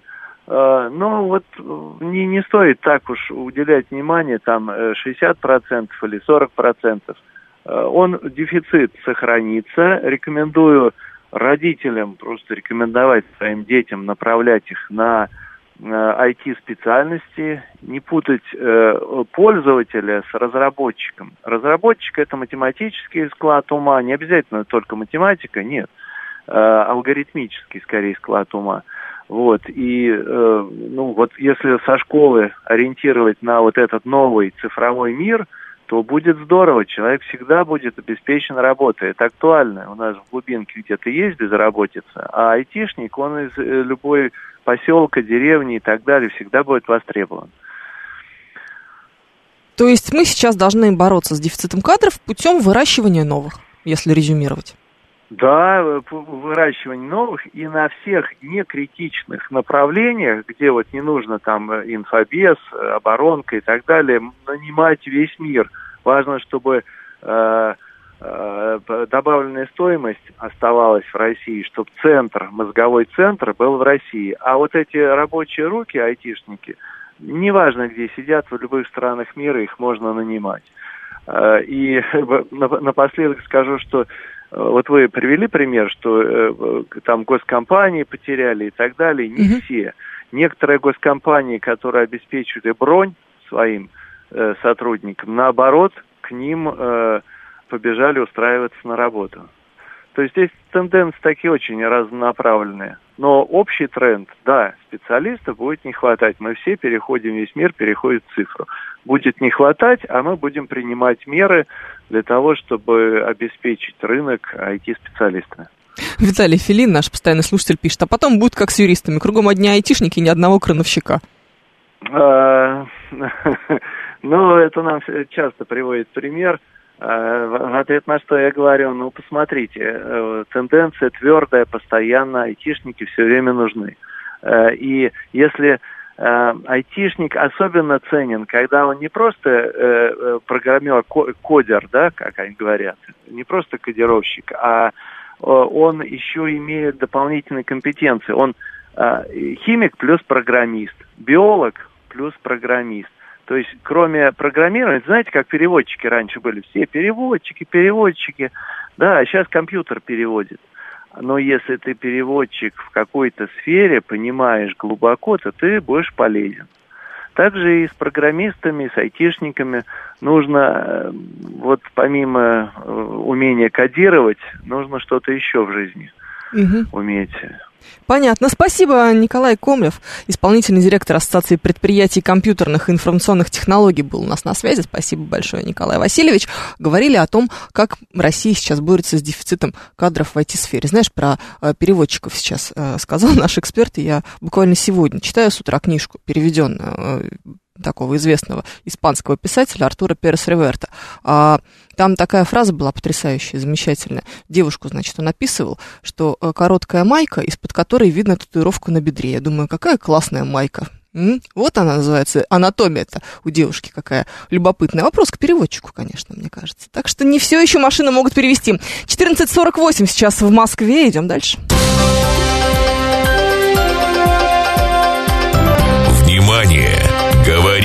но вот э, не, не стоит так уж уделять внимание, там 60% э, или 40%. Он, дефицит сохранится. Рекомендую родителям просто рекомендовать своим детям направлять их на IT-специальности, не путать пользователя с разработчиком. Разработчик это математический склад ума, не обязательно только математика, нет, алгоритмический скорее склад ума. Вот, и, э, ну, вот если со школы ориентировать на вот этот новый цифровой мир, то будет здорово, человек всегда будет обеспечен работой. Это актуально. У нас в глубинке где-то есть безработица, а айтишник, он из э, любой поселка, деревни и так далее всегда будет востребован. То есть мы сейчас должны бороться с дефицитом кадров путем выращивания новых, если резюмировать? Да, выращивание новых и на всех некритичных направлениях, где вот не нужно там э, инфобес, э, оборонка и так далее, нанимать весь мир. Важно, чтобы э, э, добавленная стоимость оставалась в России, чтобы центр, мозговой центр был в России. А вот эти рабочие руки, айтишники, неважно где сидят, в любых странах мира их можно нанимать. Э, и (laughs) напоследок скажу, что вот вы привели пример, что э, там госкомпании потеряли и так далее. Не угу. все. Некоторые госкомпании, которые обеспечивали бронь своим э, сотрудникам, наоборот, к ним э, побежали устраиваться на работу. То есть здесь тенденции такие очень разнонаправленные. Но общий тренд, да, специалистов будет не хватать. Мы все переходим, весь мир переходит в цифру. Будет не хватать, а мы будем принимать меры для того, чтобы обеспечить рынок IT-специалистами. Виталий Филин, наш постоянный слушатель, пишет, а потом будет как с юристами. Кругом одни айтишники и ни одного крановщика. А, (laughs) ну, это нам часто приводит пример. А, в ответ на что я говорю, ну, посмотрите, э, тенденция твердая, постоянно, айтишники все время нужны. Э, и если э, айтишник особенно ценен, когда он не просто программер, кодер, да, как они говорят, не просто кодировщик, а он еще имеет дополнительные компетенции. Он химик плюс программист, биолог плюс программист. То есть, кроме программирования, знаете, как переводчики раньше были, все переводчики, переводчики, да, а сейчас компьютер переводит. Но если ты переводчик в какой-то сфере, понимаешь глубоко, то ты будешь полезен. Также и с программистами, с айтишниками нужно, э, вот помимо э, умения кодировать, нужно что-то еще в жизни угу. уметь Понятно. Спасибо, Николай Комлев, исполнительный директор Ассоциации предприятий компьютерных и информационных технологий, был у нас на связи. Спасибо большое, Николай Васильевич. Говорили о том, как Россия сейчас борется с дефицитом кадров в IT-сфере. Знаешь, про э, переводчиков сейчас э, сказал (laughs) наш эксперт, и я буквально сегодня читаю с утра книжку, переведенную э, такого известного испанского писателя Артура Перес Реверта. А, там такая фраза была потрясающая, замечательная. Девушку, значит, он описывал, что э, короткая майка, из-под которой видно татуировку на бедре. Я думаю, какая классная майка. М? Вот она называется, анатомия-то у девушки какая любопытная. Вопрос к переводчику, конечно, мне кажется. Так что не все еще машины могут перевести. 14.48 сейчас в Москве, идем дальше.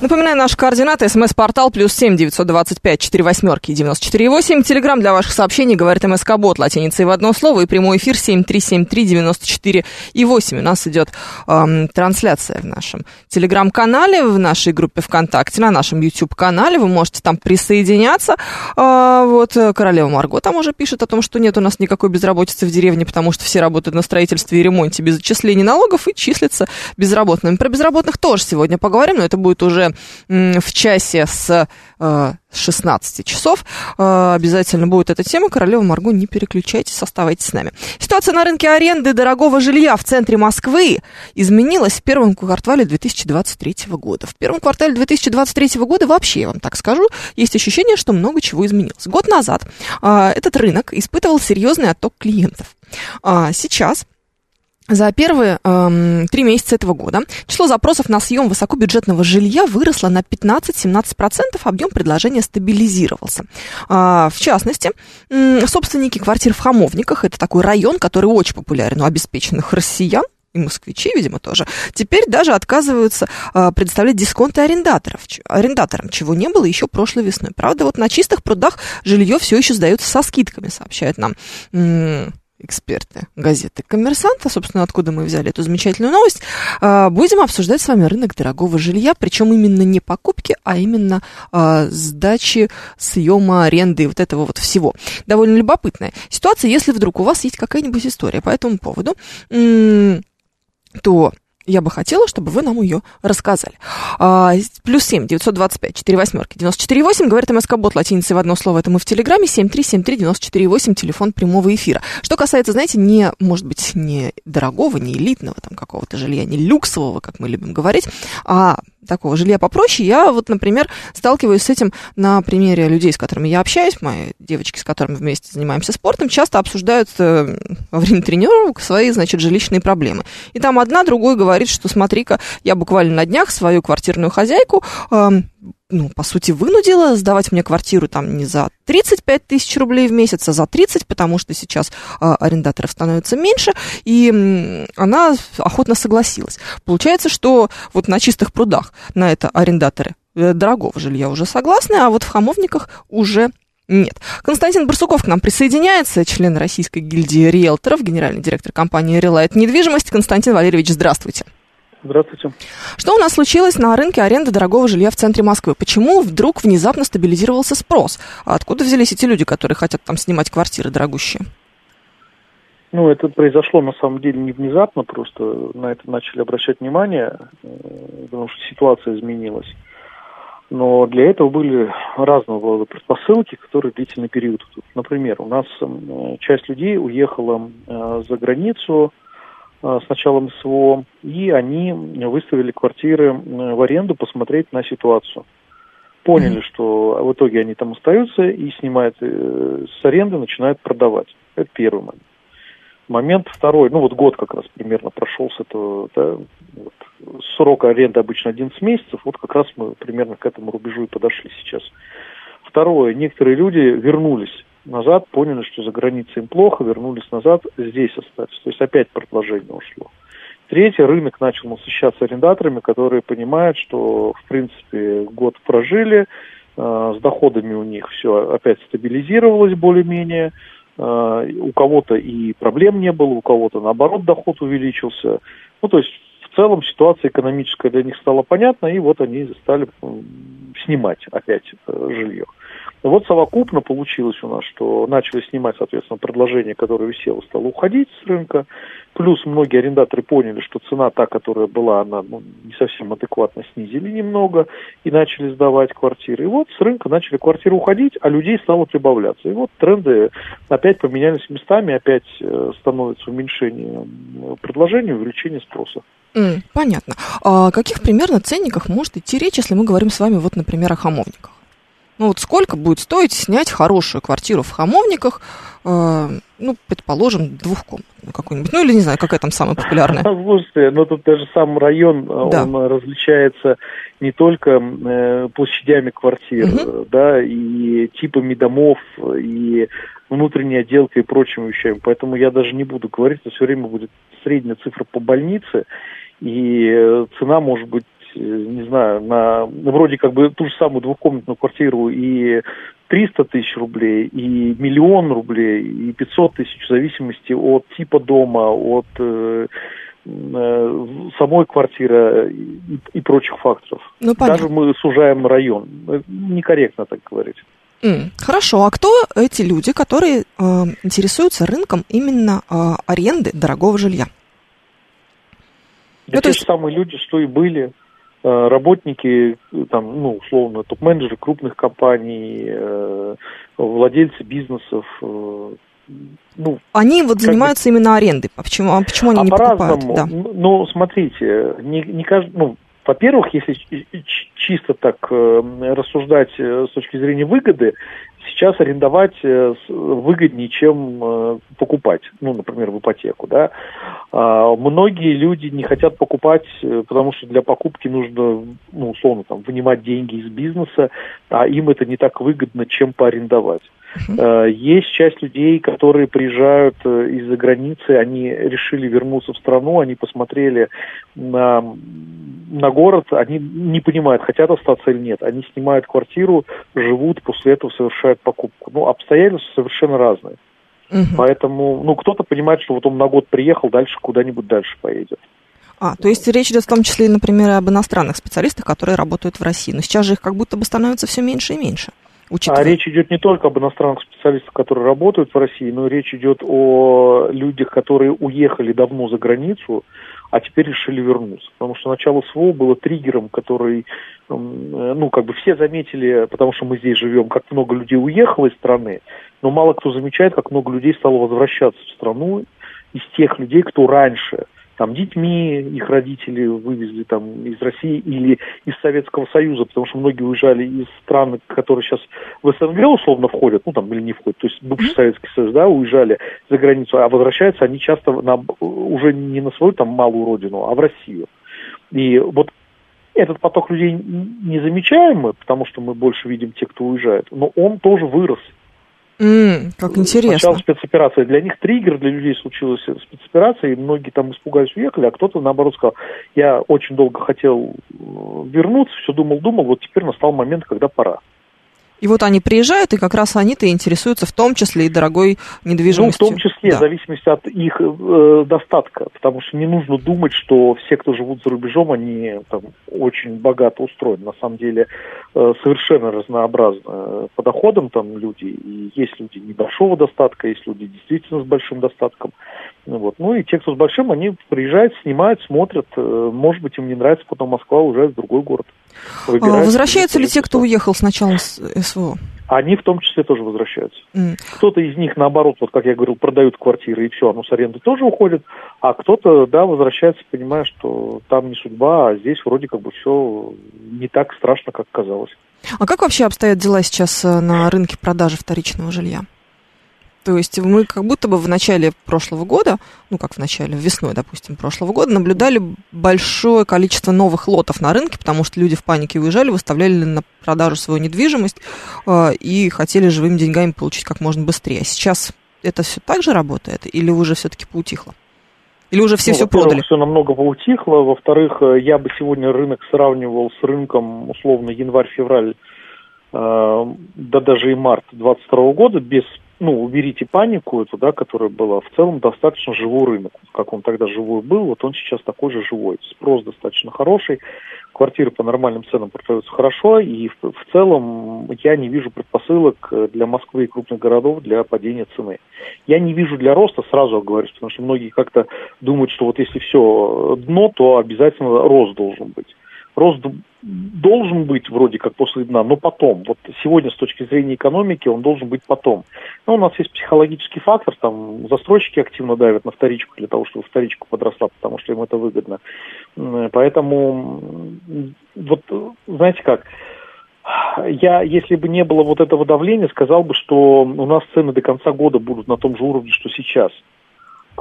Напоминаю, наши координаты. СМС-портал плюс семь девятьсот двадцать пять четыре восьмерки девяносто четыре восемь. Телеграмм для ваших сообщений говорит МСК-бот латиницей в одно слово. И прямой эфир семь три семь три девяносто четыре и восемь. У нас идет эм, трансляция в нашем телеграм-канале, в нашей группе ВКонтакте, на нашем YouTube-канале. Вы можете там присоединяться. Э, вот королева Марго там уже пишет о том, что нет у нас никакой безработицы в деревне, потому что все работают на строительстве и ремонте без отчислений налогов и числятся безработными. Про безработных тоже сегодня поговорим, но это будет уже в часе с 16 э, часов. Э, обязательно будет эта тема. Королева Марго, не переключайтесь, оставайтесь с нами. Ситуация на рынке аренды дорогого жилья в центре Москвы изменилась в первом квартале 2023 года. В первом квартале 2023 года вообще, я вам так скажу, есть ощущение, что много чего изменилось. Год назад э, этот рынок испытывал серьезный отток клиентов. А сейчас за первые эм, три месяца этого года число запросов на съем высокобюджетного жилья выросло на 15-17%, объем предложения стабилизировался. А, в частности, э, собственники квартир в Хамовниках, это такой район, который очень популярен у обеспеченных россиян, и москвичи, видимо, тоже, теперь даже отказываются а, предоставлять дисконты арендаторов, арендаторам, чего не было еще прошлой весной. Правда, вот на чистых прудах жилье все еще сдается со скидками, сообщает нам эксперты газеты «Коммерсант», а, собственно, откуда мы взяли эту замечательную новость, а, будем обсуждать с вами рынок дорогого жилья, причем именно не покупки, а именно а, сдачи, съема, аренды и вот этого вот всего. Довольно любопытная ситуация, если вдруг у вас есть какая-нибудь история по этому поводу, то я бы хотела, чтобы вы нам ее рассказали. А, плюс семь, девятьсот двадцать пять, четыре восьмерки, девяносто четыре восемь. Говорит МСК-бот латиницей в одно слово. Это мы в Телеграме. Семь три семь три девяносто четыре восемь. Телефон прямого эфира. Что касается, знаете, не, может быть, не дорогого, не элитного там какого-то жилья, не люксового, как мы любим говорить, а такого жилья попроще, я вот, например, сталкиваюсь с этим на примере людей, с которыми я общаюсь, мои девочки, с которыми вместе занимаемся спортом, часто обсуждают э, во время тренировок свои, значит, жилищные проблемы. И там одна другой говорит, что смотри-ка, я буквально на днях свою квартирную хозяйку э, ну, по сути, вынудила сдавать мне квартиру там не за 35 тысяч рублей в месяц, а за 30, потому что сейчас а, арендаторов становится меньше, и она охотно согласилась. Получается, что вот на чистых прудах на это арендаторы э, дорогого жилья уже согласны, а вот в хамовниках уже нет. Константин Барсуков к нам присоединяется, член Российской гильдии риэлторов, генеральный директор компании «Релайт Недвижимость». Константин Валерьевич, здравствуйте. Здравствуйте. Что у нас случилось на рынке аренды дорогого жилья в центре Москвы? Почему вдруг внезапно стабилизировался спрос? А откуда взялись эти люди, которые хотят там снимать квартиры дорогущие? Ну, это произошло на самом деле не внезапно, просто на это начали обращать внимание. Э, потому что ситуация изменилась. Но для этого были разного рода предпосылки, которые длительный период. Например, у нас часть людей уехала э, за границу с началом СВО, и они выставили квартиры в аренду посмотреть на ситуацию. Поняли, что в итоге они там остаются и снимают с аренды, начинают продавать. Это первый момент. Момент второй, ну вот год как раз примерно прошел с этого, да, вот, срок аренды обычно 11 месяцев, вот как раз мы примерно к этому рубежу и подошли сейчас. Второе, некоторые люди вернулись назад, поняли, что за границей им плохо, вернулись назад, здесь остались. То есть опять предложение ушло. Третье, рынок начал насыщаться арендаторами, которые понимают, что, в принципе, год прожили, э, с доходами у них все опять стабилизировалось более-менее, Э, у кого-то и проблем не было, у кого-то наоборот доход увеличился. Ну, то есть в целом ситуация экономическая для них стала понятна, и вот они стали снимать опять э, жилье. Вот совокупно получилось у нас, что начали снимать, соответственно, предложение, которое висело, стало уходить с рынка. Плюс многие арендаторы поняли, что цена та, которая была, она ну, не совсем адекватно снизили немного и начали сдавать квартиры. И вот с рынка начали квартиры уходить, а людей стало прибавляться. И вот тренды опять поменялись местами, опять э, становится уменьшение предложения, увеличение спроса. Mm, понятно. А о каких примерно ценниках может идти речь, если мы говорим с вами, вот, например, о хамовниках? Ну вот сколько будет стоить снять хорошую квартиру в Хамовниках, э, ну, предположим, двухкомнатную какую-нибудь, ну или не знаю, какая там самая популярная. (laughs) Слушайте, но тут даже сам район, э, да. он различается не только э, площадями квартир, угу. да, и типами домов, и внутренней отделкой и прочими вещами. Поэтому я даже не буду говорить, что все время будет средняя цифра по больнице, и э, цена может быть не знаю, на ну, вроде как бы ту же самую двухкомнатную квартиру и 300 тысяч рублей, и миллион рублей, и 500 тысяч, в зависимости от типа дома, от э, э, самой квартиры и, и прочих факторов. Ну, Даже мы сужаем район. Некорректно так говорить. Mm, хорошо, а кто эти люди, которые э, интересуются рынком именно э, аренды дорогого жилья? Это ну, те есть... же самые люди, что и были Э, работники, там, ну, условно, топ-менеджеры крупных компаний, э, владельцы бизнесов, э, ну, они вот занимаются бы... именно арендой. А почему, а почему они а не покупают? Да. Ну, смотрите, не, не каждый, ну, во-первых, если чисто так э, рассуждать э, с точки зрения выгоды, сейчас арендовать э, выгоднее, чем покупать, ну, например, в ипотеку, да. А, многие люди не хотят покупать, потому что для покупки нужно, ну, условно, там, вынимать деньги из бизнеса, а им это не так выгодно, чем поарендовать. Uh-huh. Есть часть людей, которые приезжают из-за границы, они решили вернуться в страну, они посмотрели на на город, они не понимают, хотят остаться или нет. Они снимают квартиру, живут, после этого совершают покупку. Ну, обстоятельства совершенно разные. Угу. Поэтому, ну, кто-то понимает, что вот он на год приехал, дальше куда-нибудь дальше поедет. А, то есть речь идет в том числе, например, об иностранных специалистах, которые работают в России. Но сейчас же их как будто бы становится все меньше и меньше. Учитывая... А речь идет не только об иностранных специалистах, которые работают в России, но речь идет о людях, которые уехали давно за границу, а теперь решили вернуться. Потому что начало СВО было триггером, который, ну, как бы все заметили, потому что мы здесь живем, как много людей уехало из страны, но мало кто замечает, как много людей стало возвращаться в страну из тех людей, кто раньше – там детьми их родители вывезли там из России или из Советского Союза, потому что многие уезжали из стран, которые сейчас в СНГ условно входят, ну там или не входят, то есть бывший Советский Союз, да, уезжали за границу, а возвращаются они часто на, уже не на свою там малую родину, а в Россию. И вот этот поток людей не замечаем мы, потому что мы больше видим тех, кто уезжает, но он тоже вырос. Mm, как интересно. Сначала спецоперация. Для них триггер, для людей случилась спецоперация, и многие там испугались, уехали, а кто-то наоборот сказал, я очень долго хотел э, вернуться, все думал-думал, вот теперь настал момент, когда пора. И вот они приезжают, и как раз они-то интересуются в том числе и дорогой недвижимостью. Ну, в том числе, да. в зависимости от их э, достатка, потому что не нужно думать, что все, кто живут за рубежом, они там очень богато устроены. На самом деле э, совершенно разнообразно по доходам там люди, и есть люди небольшого достатка, есть люди действительно с большим достатком. Вот. Ну и те, кто с большим, они приезжают, снимают, смотрят. Э, может быть, им не нравится потом Москва, уже в другой город. А возвращаются ли те, кто уехал с начала СВО? Они в том числе тоже возвращаются. Mm. Кто-то из них, наоборот, вот как я говорил, продают квартиры и все, оно с аренды тоже уходит, а кто-то, да, возвращается, понимая, что там не судьба, а здесь вроде как бы все не так страшно, как казалось. А как вообще обстоят дела сейчас э, на рынке продажи вторичного жилья? То есть мы как будто бы в начале прошлого года, ну как в начале, весной, допустим, прошлого года, наблюдали большое количество новых лотов на рынке, потому что люди в панике уезжали, выставляли на продажу свою недвижимость э, и хотели живыми деньгами получить как можно быстрее. Сейчас это все так же работает или уже все-таки поутихло? Или уже все ну, все продали? Все намного поутихло. Во-вторых, э, я бы сегодня рынок сравнивал с рынком условно январь-февраль, э, да даже и март 2022 года без ну, уберите панику эту, да, которая была, в целом достаточно живой рынок. Как он тогда живой был, вот он сейчас такой же живой. Спрос достаточно хороший, квартиры по нормальным ценам продаются хорошо, и в, в целом я не вижу предпосылок для Москвы и крупных городов для падения цены. Я не вижу для роста, сразу говорю, потому что многие как-то думают, что вот если все дно, то обязательно рост должен быть рост должен быть вроде как после дна, но потом. Вот сегодня с точки зрения экономики он должен быть потом. Но у нас есть психологический фактор, там застройщики активно давят на вторичку для того, чтобы вторичку подросла, потому что им это выгодно. Поэтому вот знаете как, я, если бы не было вот этого давления, сказал бы, что у нас цены до конца года будут на том же уровне, что сейчас.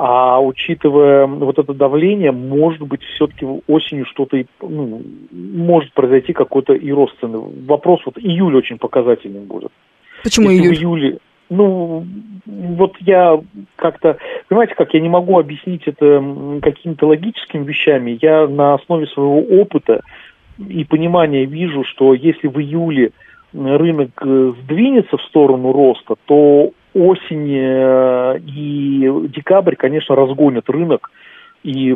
А учитывая вот это давление, может быть, все-таки осенью что-то ну, может произойти какой-то и рост цены. Вопрос вот июль очень показательным будет. Почему Если июль? В июле, ну, вот я как-то, понимаете, как я не могу объяснить это какими-то логическими вещами. Я на основе своего опыта и понимания вижу, что если в июле рынок э, сдвинется в сторону роста, то осень э, и декабрь, конечно, разгонят рынок, и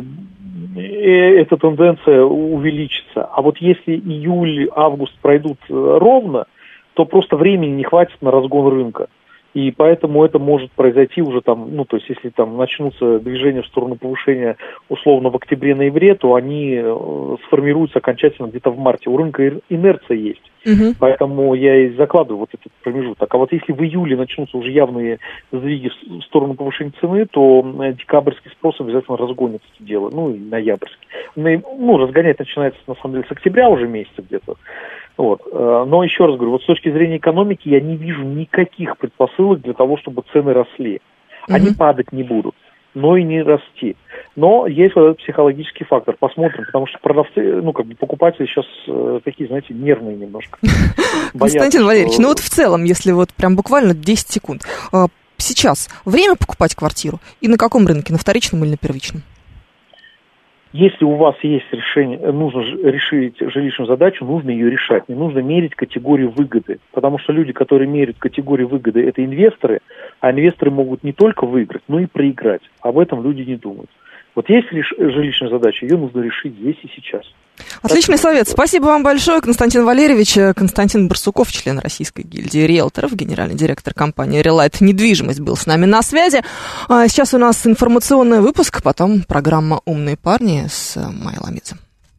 э, эта тенденция увеличится. А вот если июль, август пройдут ровно, то просто времени не хватит на разгон рынка. И поэтому это может произойти уже там, ну, то есть если там начнутся движения в сторону повышения условно в октябре-ноябре, то они э, сформируются окончательно где-то в марте. У рынка инерция есть. Угу. Поэтому я и закладываю вот этот промежуток. А вот если в июле начнутся уже явные сдвиги в сторону повышения цены, то э, декабрьский спрос обязательно разгонит это дело. Ну и ноябрьский. Ну, разгонять начинается на самом деле с октября уже месяца где-то. Вот. Э, но еще раз говорю, вот с точки зрения экономики я не вижу никаких предпосылок для того, чтобы цены росли. Они угу. падать не будут, но и не расти. Но есть вот этот психологический фактор. Посмотрим, потому что продавцы, ну, как бы покупатели сейчас э, такие, знаете, нервные немножко. (laughs) Константин Валерьевич, ну вот в целом, если вот прям буквально 10 секунд. Э, сейчас время покупать квартиру и на каком рынке, на вторичном или на первичном? Если у вас есть решение, нужно решить жилищную задачу, нужно ее решать. Не нужно мерить категорию выгоды. Потому что люди, которые меряют категорию выгоды, это инвесторы, а инвесторы могут не только выиграть, но и проиграть. Об этом люди не думают. Вот есть жилищная задача, ее нужно решить здесь и сейчас. Отличный совет. Спасибо вам большое, Константин Валерьевич. Константин Барсуков, член Российской гильдии риэлторов, генеральный директор компании Релайт Недвижимость, был с нами на связи. А сейчас у нас информационный выпуск, потом программа «Умные парни» с Майей Ламидзе.